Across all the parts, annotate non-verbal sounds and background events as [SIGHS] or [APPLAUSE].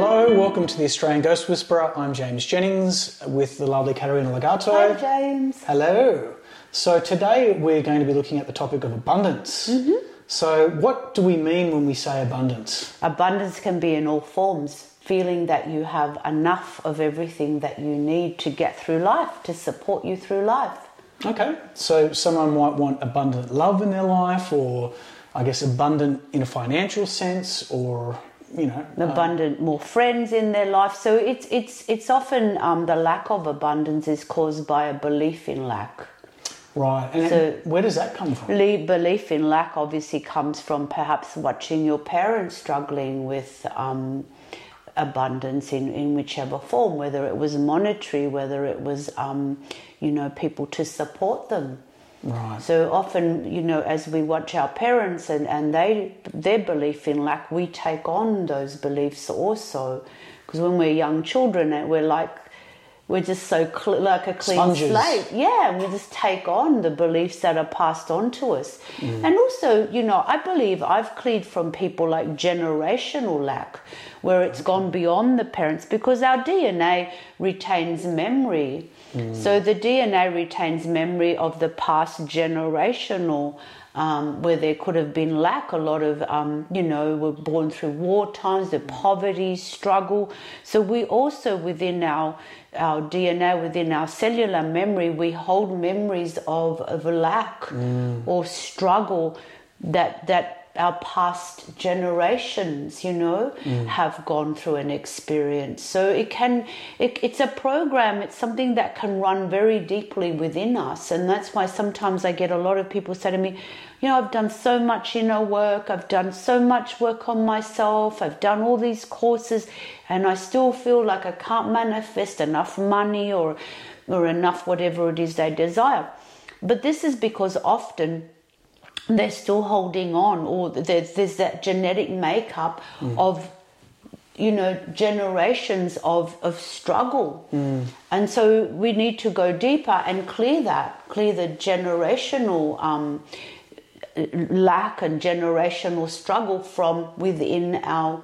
Hello, welcome to the Australian Ghost Whisperer. I'm James Jennings with the lovely Caterina Ligato. Hi, James. Hello. So today we're going to be looking at the topic of abundance. Mm-hmm. So, what do we mean when we say abundance? Abundance can be in all forms. Feeling that you have enough of everything that you need to get through life, to support you through life. Okay, so someone might want abundant love in their life, or I guess abundant in a financial sense, or you know, Abundant, more friends in their life. So it's it's it's often um, the lack of abundance is caused by a belief in lack. right. And So- where does that come from? Belief belief in lack obviously comes from perhaps watching your parents struggling with um, abundance in, in whichever form, whether it was monetary, whether it was, um, you know, people to support them. Right. So often, you know, as we watch our parents and, and they their belief in lack, we take on those beliefs also. Because when we're young children, eh, we're like, we're just so cl- like a clean Sponges. slate. Yeah, we just take on the beliefs that are passed on to us. And also, you know, I believe I've cleared from people like generational lack, where it's gone beyond the parents because our DNA retains memory. So the DNA retains memory of the past generational. Um, where there could have been lack, a lot of, um, you know, were born through war times, the poverty, struggle. So we also within our our DNA, within our cellular memory, we hold memories of, of lack or struggle that that our past generations, you know, mm. have gone through an experience. So it can, it, it's a program. It's something that can run very deeply within us, and that's why sometimes I get a lot of people say to me, you know, I've done so much inner work. I've done so much work on myself. I've done all these courses, and I still feel like I can't manifest enough money or, or enough whatever it is they desire. But this is because often they're still holding on, or there's, there's that genetic makeup of, you know, generations of, of struggle. And so we need to go deeper and clear that, clear the generational um, lack and generational struggle from within our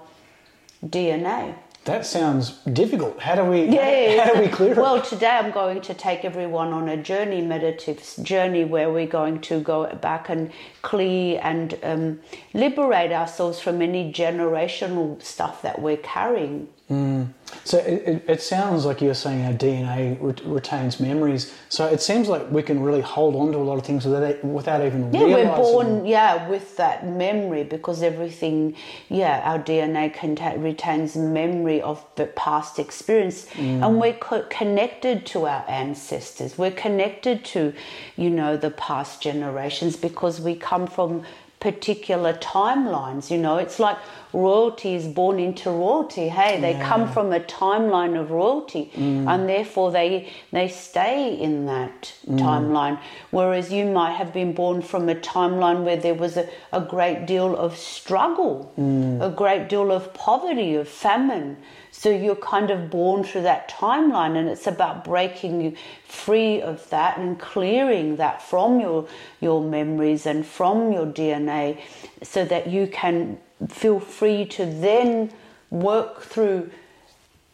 DNA. That sounds difficult. How do we? Yeah. How do we clear it? Well, today I'm going to take everyone on a journey, meditative journey, where we're going to go back and clear and um, liberate ourselves from any generational stuff that we're carrying. Mm. So it, it, it sounds like you're saying our DNA re- retains memories. So it seems like we can really hold on to a lot of things without, without even Yeah, realizing. we're born, yeah, with that memory because everything, yeah, our DNA conta- retains memory of the past experience, mm. and we're co- connected to our ancestors. We're connected to, you know, the past generations because we come from particular timelines. You know, it's like royalty is born into royalty. Hey, they come from a timeline of royalty, mm. and therefore they they stay in that mm. timeline. Whereas you might have been born from a timeline where there was a, a great deal of struggle, mm. a great deal of poverty, of famine. So you're kind of born through that timeline, and it's about breaking you free of that and clearing that from your your memories and from your DNA, so that you can feel free to then work through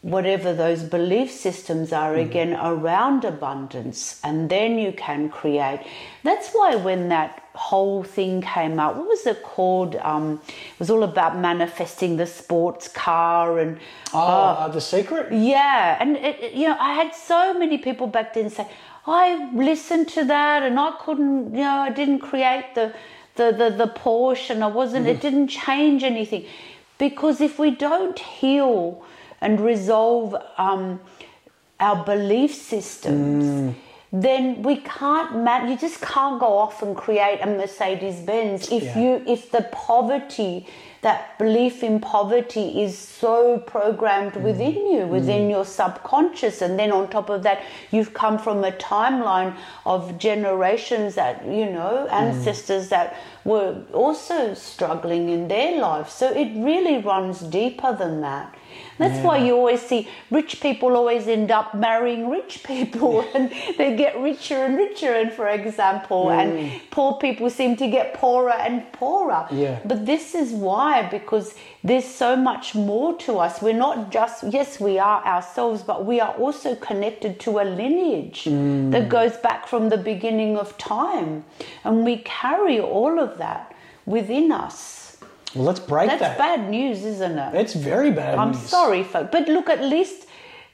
whatever those belief systems are mm. again around abundance and then you can create. That's why when that whole thing came out what was it called um, it was all about manifesting the sports car and Oh, uh, the secret? yeah, and it, you know, I had so many people back then say, "I listened to that, and I couldn't, you know, I didn't create the the the, the Porsche, and I wasn't. It didn't change anything, because if we don't heal and resolve um, our belief systems." Then we can't man you just can't go off and create a Mercedes Benz if Yeah. you if the poverty that belief in poverty is so programmed Mm. within you within your subconscious and then on top of that you've come from a timeline of generations that you know Mm. ancestors that were also struggling in their lives so it really runs deeper than that that's why you always see rich people always end up marrying rich people and they get richer and richer and for example and mm. poor people seem to get poorer and poorer. Yeah. but this is why because there's so much more to us. We're not just yes we are ourselves but we are also connected to a lineage mm. that goes back from the beginning of time and we carry all of that within us Well, let's break that. that's that. bad news isn't it It's very bad I'm news. sorry, folks, but look, at least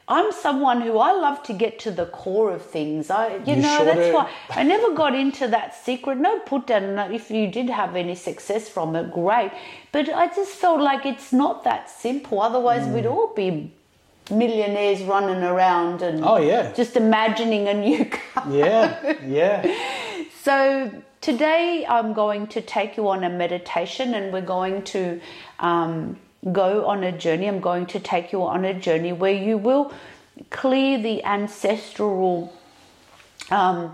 I'm someone who I love to get to the core of things. I, you, You know, sure that's do. why I never got into that secret. No, put down. If you did have any success from it, great. But I just felt like it's not that simple. Otherwise, Mm. we'd all be millionaires running around and Oh, yeah. just imagining a new [LAUGHS] car. Yeah, yeah. So today I'm going to take you on a meditation and we're going to um, go on a journey. I'm going to take you on a journey where you will clear the ancestral um,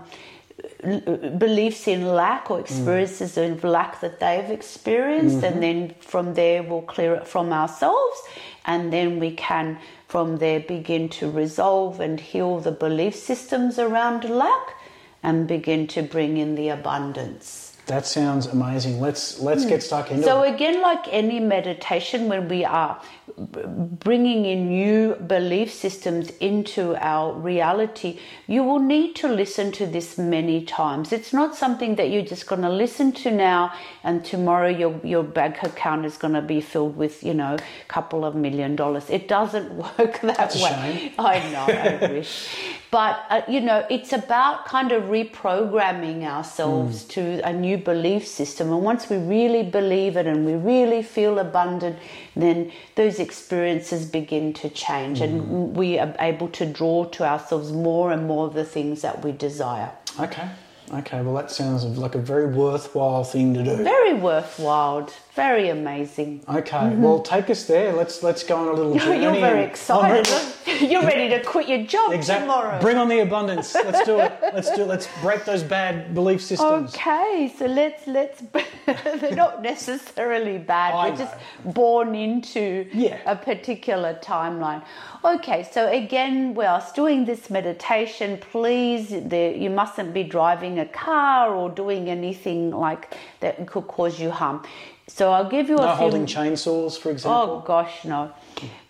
beliefs in lack or experiences of lack that they've experienced, and then from there we'll clear it from ourselves, and then we can from there begin to resolve and heal the belief systems around lack and begin to bring in the abundance. That sounds amazing. Let's let's hmm. get stuck into So it. again, like any meditation, when we are bringing in new belief systems into our reality, you will need to listen to this many times. It's not something that you're just going to listen to now and tomorrow your your bank account is going to be filled with you know a couple of million dollars. It doesn't [LAUGHS] work that That's a way. shame. I know, I wish. [LAUGHS] But, uh, you know, it's about kind of reprogramming ourselves to a new belief system. And once we really believe it and we really feel abundant, then those experiences begin to change and we are able to draw to ourselves more and more of the things that we desire. Okay. Okay. Well, that sounds like a very worthwhile thing to do. Very worthwhile, very amazing. Okay. Mm-hmm. Well, take us there. Let's let's go on a little [LAUGHS] journey. You're very excited. I'm [LAUGHS] You're ready to quit your job Exactly. tomorrow. Bring on the abundance. Let's do it. Let's do it. Let's break those bad belief systems. Okay, so let's let's [LAUGHS] they're not necessarily bad. I We're just born into Yeah. a particular timeline. Okay, so again, whilst doing this meditation, please, the, you mustn't be driving a car or doing anything like that could cause you harm. So I'll give you a No few. holding chainsaws, for example. Oh gosh, no.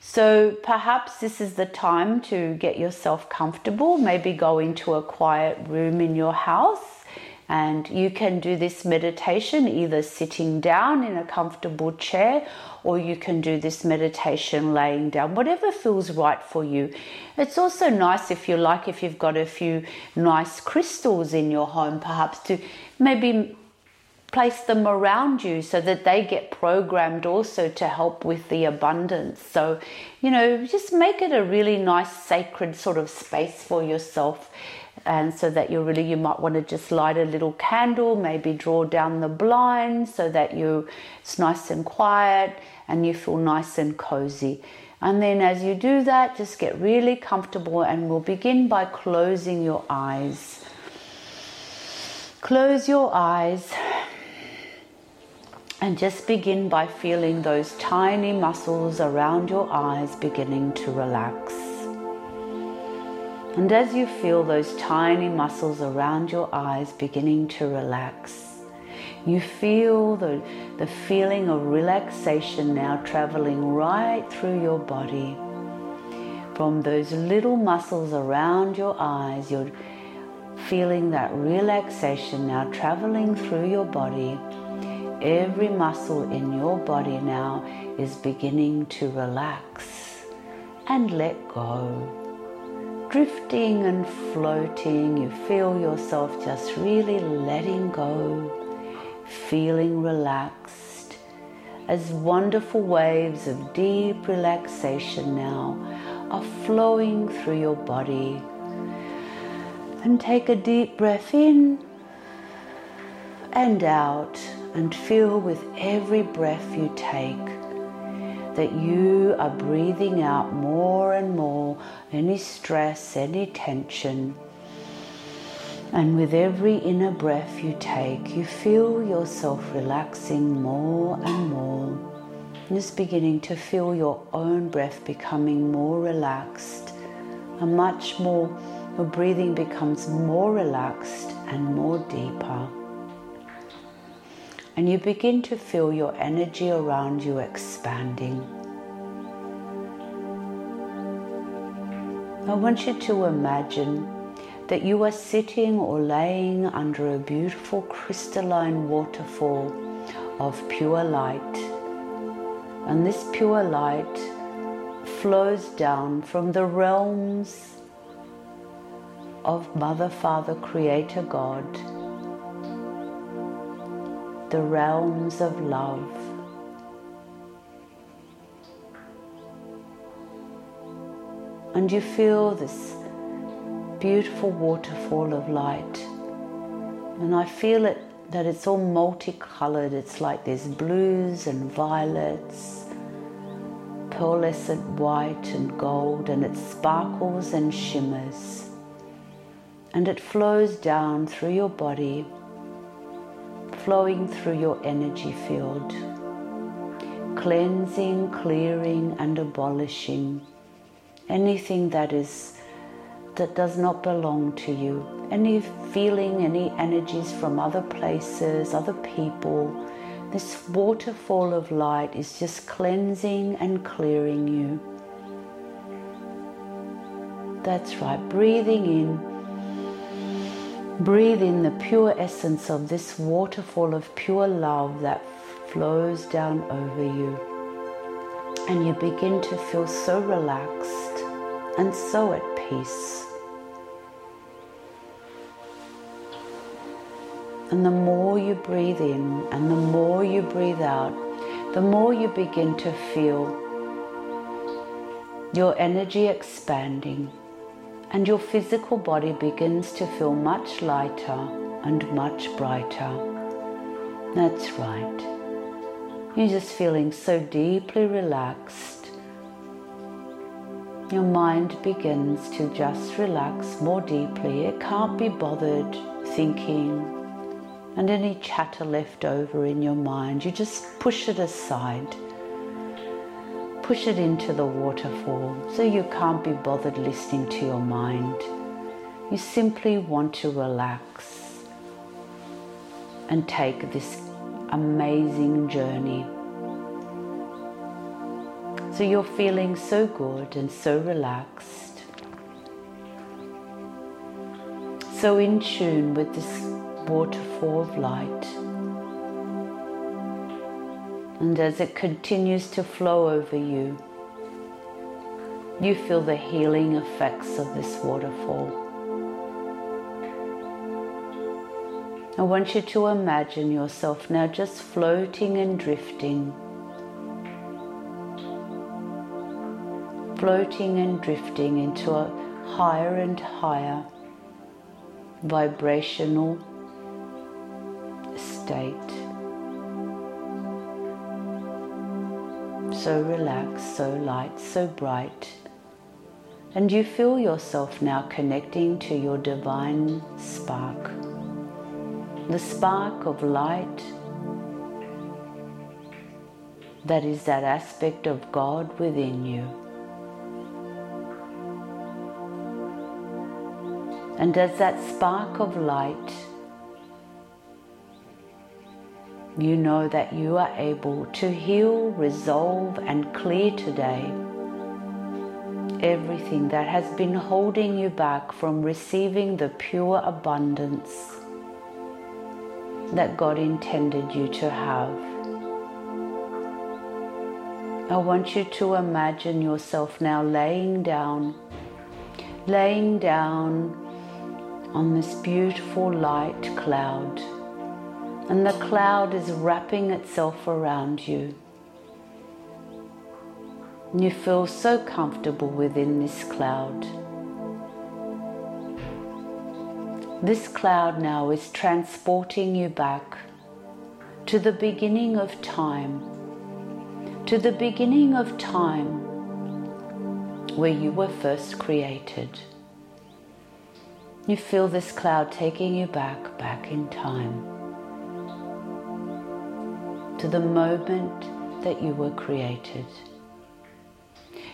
So perhaps this is the time to get yourself comfortable, maybe go into a quiet room in your house. And you can do this meditation either sitting down in a comfortable chair or you can do this meditation laying down, whatever feels right for you. It's also nice if you like, if you've got a few nice crystals in your home, perhaps to maybe place them around you so that they get programmed also to help with the abundance. So, you know, just make it a really nice sacred sort of space for yourself. And so that you're really, you might want to just light a little candle, maybe draw down the blinds so that you, it's nice and quiet and you feel nice and cozy. And then as you do that, just get really comfortable and we'll begin by closing your eyes. Close your eyes and just begin by feeling those tiny muscles around your eyes beginning to relax. And as you feel those tiny muscles around your eyes beginning to relax, you feel the, the feeling of relaxation now traveling right through your body. From those little muscles around your eyes, you're feeling that relaxation now traveling through your body. Every muscle in your body now is beginning to relax and let go. Drifting and floating, you feel yourself just really letting go, feeling relaxed. As wonderful waves of deep relaxation now are flowing through your body. And take a deep breath in and out, and feel with every breath you take that you are breathing out more and more any stress, any tension. And with every inner breath you take, you feel yourself relaxing more and more. Just beginning to feel your own breath becoming more relaxed and much more your breathing becomes more relaxed and more deeper. And you begin to feel your energy around you expanding. I want you to imagine that you are sitting or laying under a beautiful crystalline waterfall of pure light. And this pure light flows down from the realms of Mother, Father, Creator God, the realms of love. And you feel this beautiful waterfall of light. And I feel it that it's all multicolored. It's like there's blues and violets, pearlescent white and gold, and it sparkles and shimmers and it flows down through your body, flowing through your energy field, cleansing, clearing, and abolishing anything that is that does not belong to you. Any feeling, any energies from other places, other people. This waterfall of light is just cleansing and clearing you. That's right, breathing in Breathe in the pure essence of this waterfall of pure love that flows down over you. And you begin to feel so relaxed and so at peace. And the more you breathe in and the more you breathe out, the more you begin to feel your energy expanding and your physical body begins to feel much lighter and much brighter. That's right. You're just feeling so deeply relaxed. Your mind begins to just relax more deeply. It can't be bothered thinking and any chatter left over in your mind. You just push it aside push it into the waterfall so you can't be bothered listening to your mind. You simply want to relax and take this amazing journey. So you're feeling so good and so relaxed, so in tune with this waterfall of light. And as it continues to flow over you, you feel the healing effects of this waterfall. I want you to imagine yourself now just floating and drifting. Floating and drifting into a higher and higher vibrational state. So relaxed, so light, so bright. And you feel yourself now connecting to your divine spark. The spark of light that is that aspect of God within you. And as that spark of light you know that you are able to heal, resolve, and clear today everything that has been holding you back from receiving the pure abundance that God intended you to have. I want you to imagine yourself now laying down, laying down on this beautiful light cloud and the cloud is wrapping itself around you. You feel so comfortable within this cloud. This cloud now is transporting you back to the beginning of time, to the beginning of time where you were first created. You feel this cloud taking you back, back in time to the moment that you were created.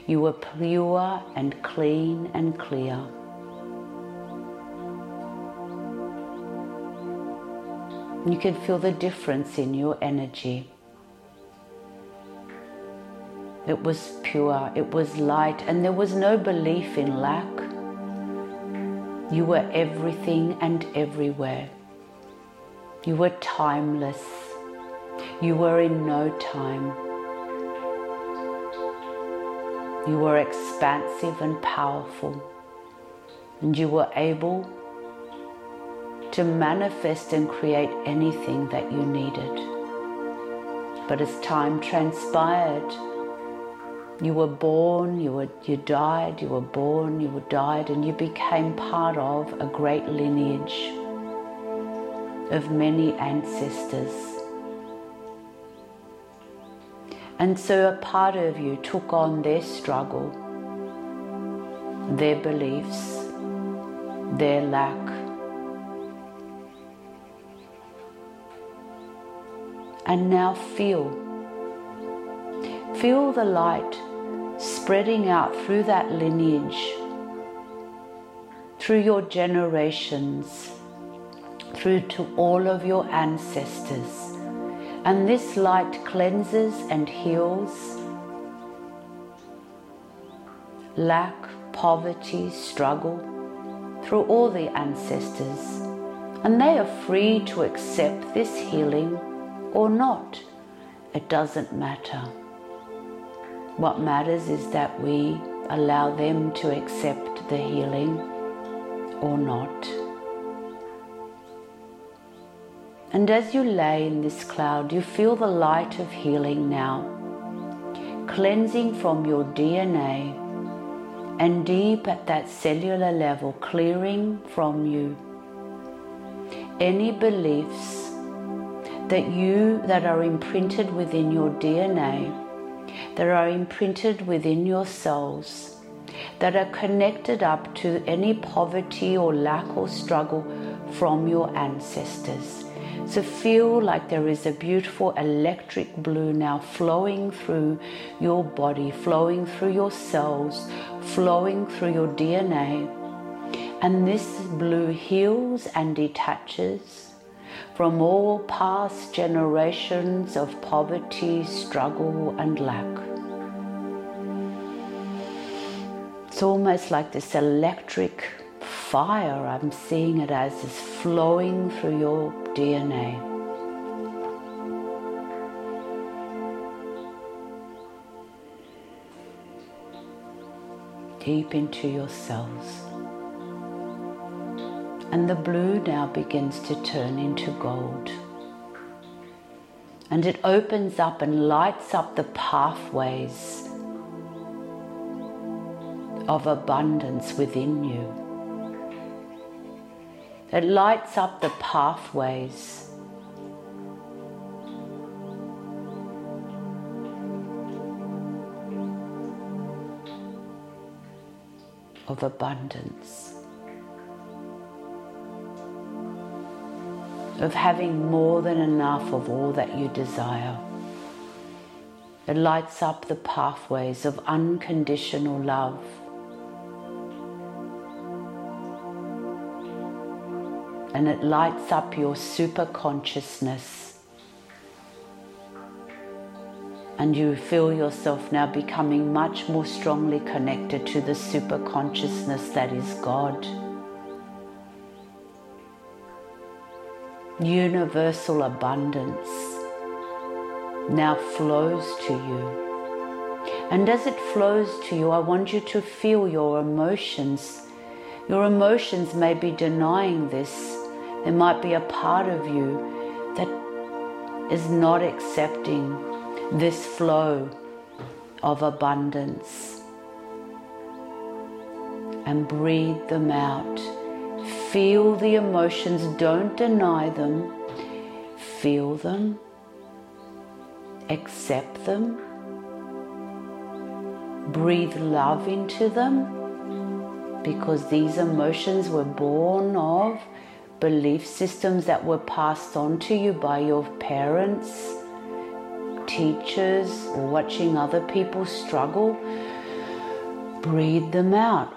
You were pure and clean and clear. You can feel the difference in your energy. It was pure, it was light, and there was no belief in lack. You were everything and everywhere. You were timeless. You were in no time. You were expansive and powerful. And you were able to manifest and create anything that you needed. But as time transpired, you were born, you, were, you died, you were born, you were died, and you became part of a great lineage of many ancestors. And so a part of you took on their struggle, their beliefs, their lack, and now feel. Feel the light spreading out through that lineage, through your generations, through to all of your ancestors. And this light cleanses and heals lack, poverty, struggle through all the ancestors. And they are free to accept this healing or not. It doesn't matter. What matters is that we allow them to accept the healing or not. And as you lay in this cloud, you feel the light of healing now, cleansing from your DNA and deep at that cellular level, clearing from you any beliefs that you that are imprinted within your DNA, that are imprinted within your cells, that are connected up to any poverty or lack or struggle from your ancestors. So feel like there is a beautiful electric blue now flowing through your body, flowing through your cells, flowing through your DNA. And this blue heals and detaches from all past generations of poverty, struggle, and lack. It's almost like this electric fire, I'm seeing it as, is flowing through your DNA. Deep into your cells and the blue now begins to turn into gold. And it opens up and lights up the pathways of abundance within you. It lights up the pathways of abundance. of having more than enough of all that you desire. It lights up the pathways of unconditional love. And it lights up your super consciousness. And you feel yourself now becoming much more strongly connected to the super consciousness that is God. universal abundance now flows to you. And as it flows to you, I want you to feel your emotions. Your emotions may be denying this. There might be a part of you that is not accepting this flow of abundance. And breathe them out. Feel the emotions, don't deny them. Feel them, accept them, breathe love into them. Because these emotions were born of belief systems that were passed on to you by your parents, teachers, or watching other people struggle. Breathe them out.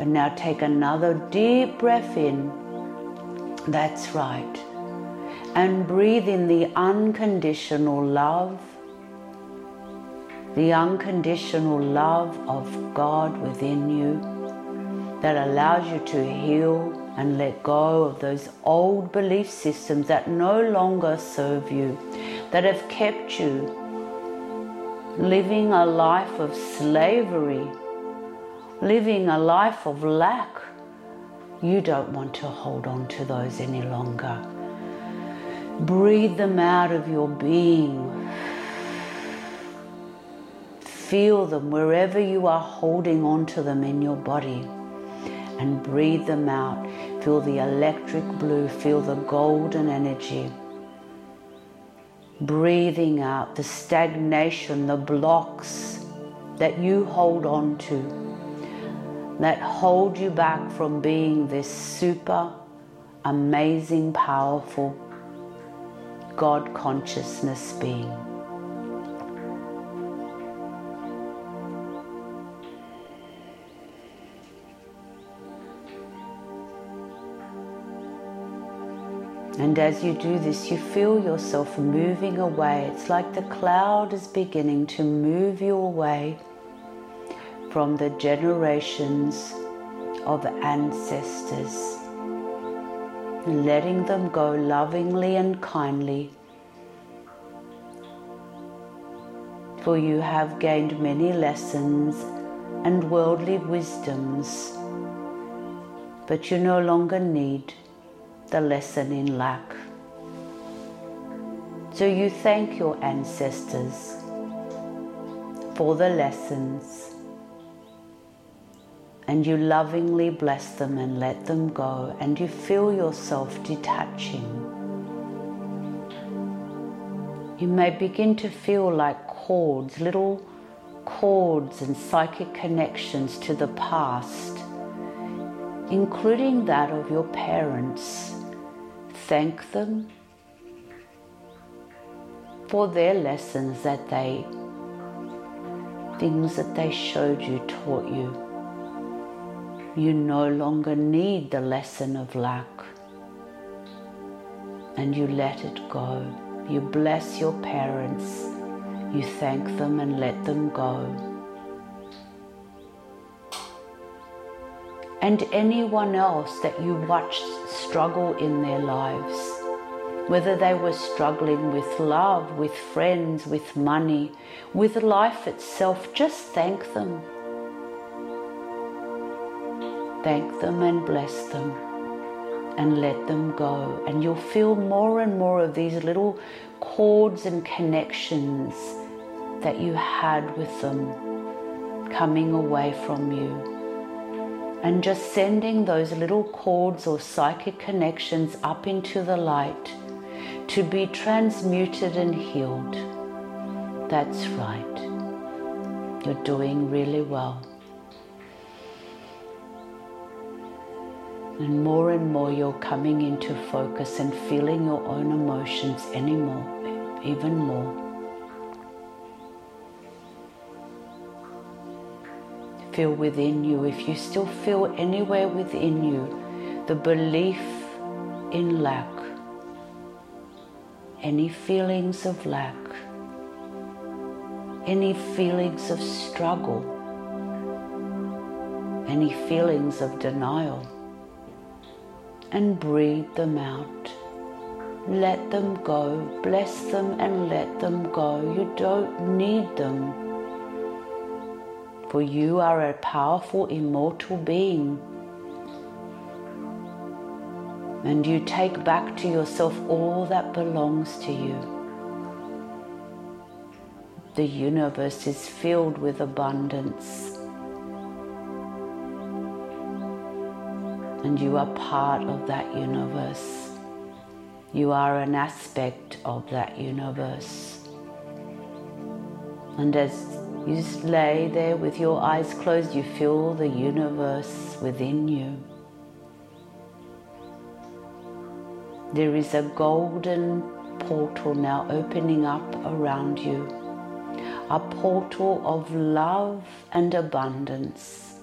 And now take another deep breath in. That's right. And breathe in the unconditional love, the unconditional love of God within you that allows you to heal and let go of those old belief systems that no longer serve you, that have kept you living a life of slavery living a life of lack, you don't want to hold on to those any longer. Breathe them out of your being. Feel them wherever you are holding on to them in your body and breathe them out. Feel the electric blue, feel the golden energy. Breathing out the stagnation, the blocks that you hold on to that hold you back from being this super amazing, powerful God consciousness being. And as you do this, you feel yourself moving away. It's like the cloud is beginning to move you away from the generations of ancestors, letting them go lovingly and kindly. For you have gained many lessons and worldly wisdoms, but you no longer need the lesson in lack. So you thank your ancestors for the lessons and you lovingly bless them and let them go, and you feel yourself detaching. You may begin to feel like cords, little cords and psychic connections to the past, including that of your parents. Thank them for their lessons that they, things that they showed you, taught you. You no longer need the lesson of lack. And you let it go. You bless your parents. You thank them and let them go. And anyone else that you watched struggle in their lives, whether they were struggling with love, with friends, with money, with life itself, just thank them thank them and bless them and let them go. And you'll feel more and more of these little cords and connections that you had with them coming away from you. And just sending those little cords or psychic connections up into the light to be transmuted and healed. That's right. You're doing really well. And more and more you're coming into focus and feeling your own emotions anymore, even more. Feel within you, if you still feel anywhere within you the belief in lack, any feelings of lack, any feelings of struggle, any feelings of denial and breathe them out. Let them go, bless them and let them go. You don't need them. For you are a powerful, immortal being. And you take back to yourself all that belongs to you. The universe is filled with abundance. and you are part of that universe. You are an aspect of that universe. And as you just lay there with your eyes closed, you feel the universe within you. There is a golden portal now opening up around you, a portal of love and abundance.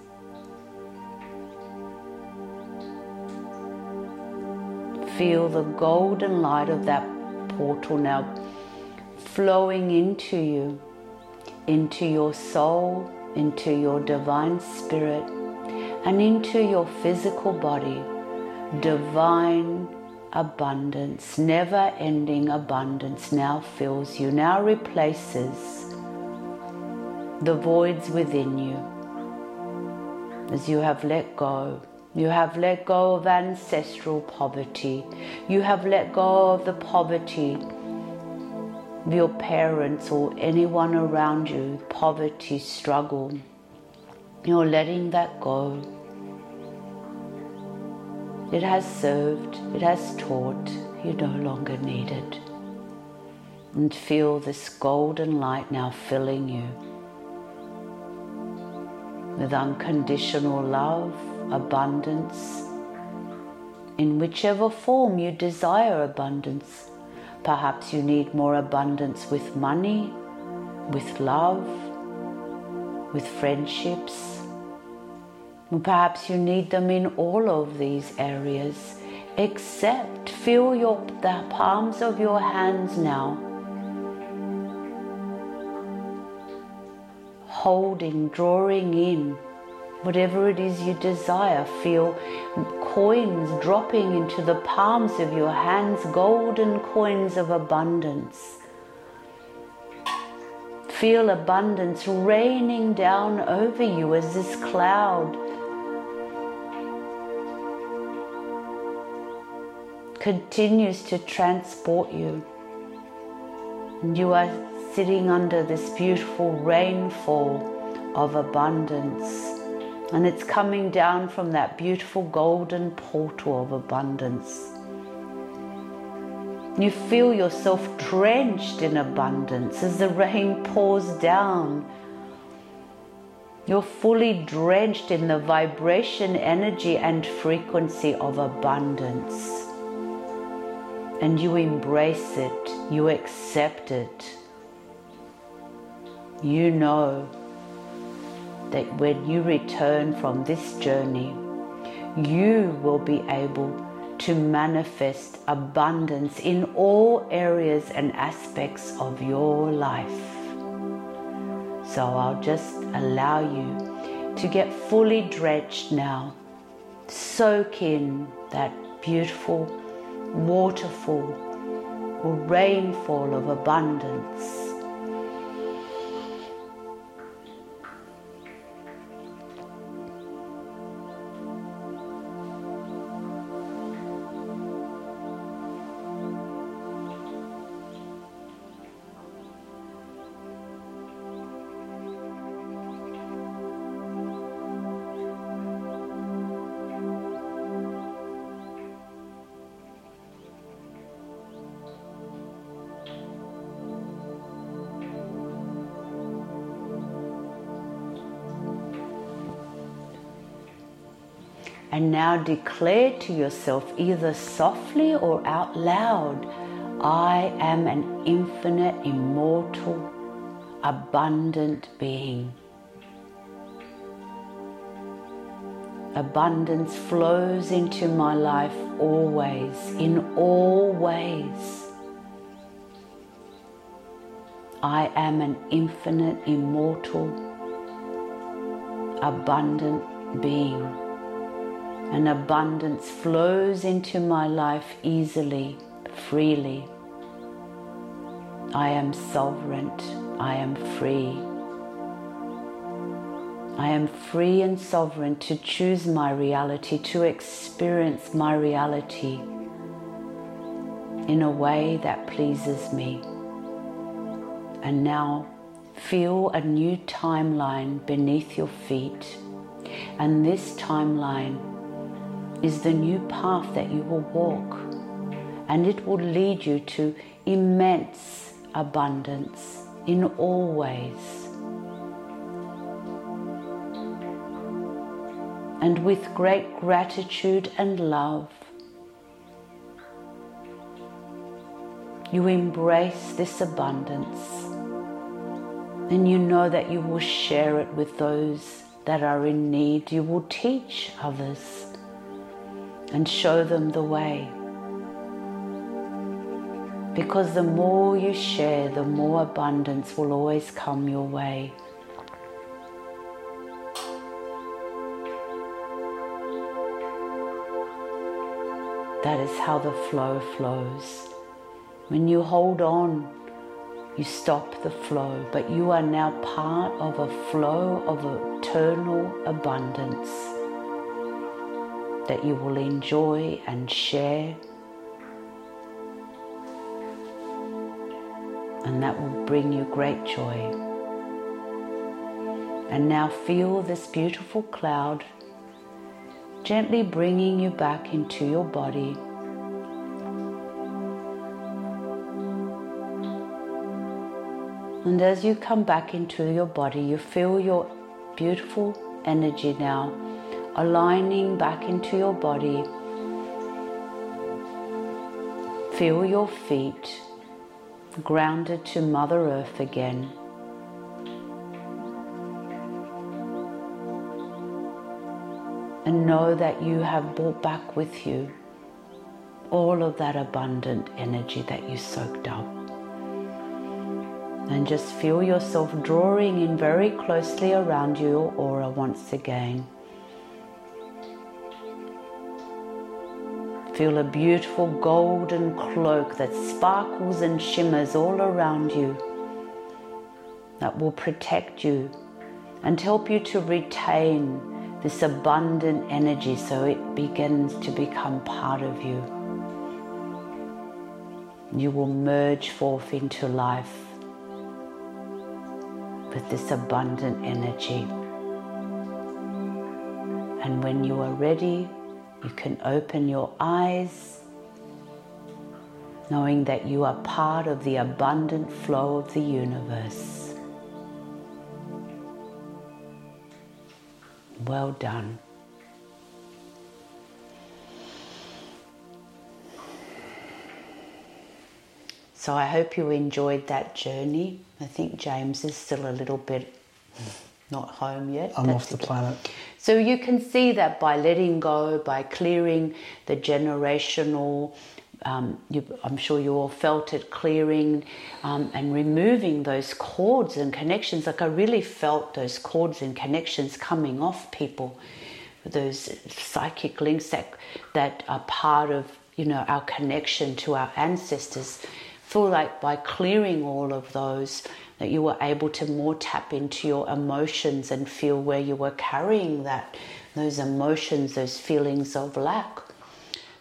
Feel the golden light of that portal now flowing into you, into your soul, into your divine spirit, and into your physical body. Divine abundance, never ending abundance now fills you, now replaces the voids within you as you have let go you have let go of ancestral poverty. You have let go of the poverty your parents or anyone around you, poverty, struggle. You're letting that go. It has served, it has taught, you no longer need it. And feel this golden light now filling you with unconditional love abundance in whichever form you desire abundance. Perhaps you need more abundance with money, with love, with friendships. Perhaps you need them in all of these areas, except feel your, the palms of your hands now. Holding, drawing in whatever it is you desire. Feel coins dropping into the palms of your hands, golden coins of abundance. Feel abundance raining down over you as this cloud continues to transport you. And you are sitting under this beautiful rainfall of abundance. And it's coming down from that beautiful golden portal of abundance. You feel yourself drenched in abundance as the rain pours down. You're fully drenched in the vibration, energy, and frequency of abundance. And you embrace it, you accept it. You know that when you return from this journey, you will be able to manifest abundance in all areas and aspects of your life. So I'll just allow you to get fully drenched now. Soak in that beautiful waterfall or rainfall of abundance. And now declare to yourself, either softly or out loud, I am an infinite, immortal, abundant being. Abundance flows into my life always, in all ways. I am an infinite, immortal, abundant being and abundance flows into my life easily, freely. I am sovereign, I am free. I am free and sovereign to choose my reality, to experience my reality in a way that pleases me. And now feel a new timeline beneath your feet. And this timeline is the new path that you will walk, and it will lead you to immense abundance in all ways. And with great gratitude and love, you embrace this abundance and you know that you will share it with those that are in need. You will teach others and show them the way. Because the more you share, the more abundance will always come your way. That is how the flow flows. When you hold on, you stop the flow, but you are now part of a flow of eternal abundance that you will enjoy and share. And that will bring you great joy. And now feel this beautiful cloud gently bringing you back into your body. And as you come back into your body, you feel your beautiful energy now aligning back into your body. Feel your feet grounded to Mother Earth again. And know that you have brought back with you all of that abundant energy that you soaked up. And just feel yourself drawing in very closely around your aura once again. Feel a beautiful golden cloak that sparkles and shimmers all around you that will protect you and help you to retain this abundant energy so it begins to become part of you. You will merge forth into life with this abundant energy. And when you are ready, you can open your eyes, knowing that you are part of the abundant flow of the universe. Well done. So I hope you enjoyed that journey. I think James is still a little bit not home yet. I'm That's off the planet. So you can see that by letting go, by clearing the generational, um, you, I'm sure you all felt it clearing um, and removing those cords and connections. Like I really felt those cords and connections coming off people, those psychic links that that are part of you know our connection to our ancestors feel like by clearing all of those that you were able to more tap into your emotions and feel where you were carrying that those emotions those feelings of lack.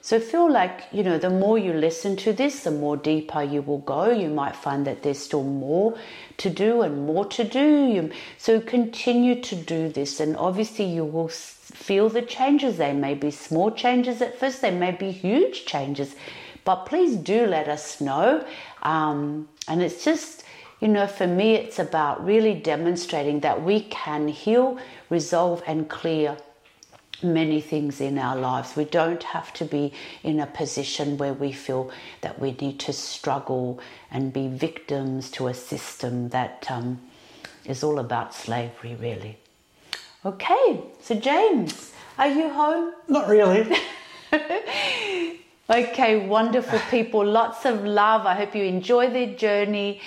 So feel like you know the more you listen to this the more deeper you will go. You might find that there's still more to do and more to do. So continue to do this and obviously you will feel the changes. They may be small changes at first. They may be huge changes but please do let us know. Um, and it's just, you know, for me, it's about really demonstrating that we can heal, resolve, and clear many things in our lives. We don't have to be in a position where we feel that we need to struggle and be victims to a system that um, is all about slavery, really. Okay, so James, are you home? Not really. [LAUGHS] Okay, wonderful [SIGHS] people. Lots of love. I hope you enjoy the journey.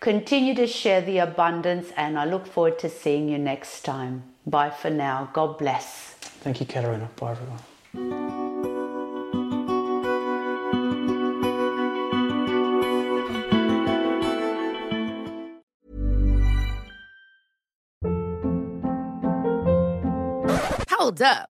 Continue to share the abundance, and I look forward to seeing you next time. Bye for now. God bless. Thank you, Caterina. Bye, everyone. Hold up.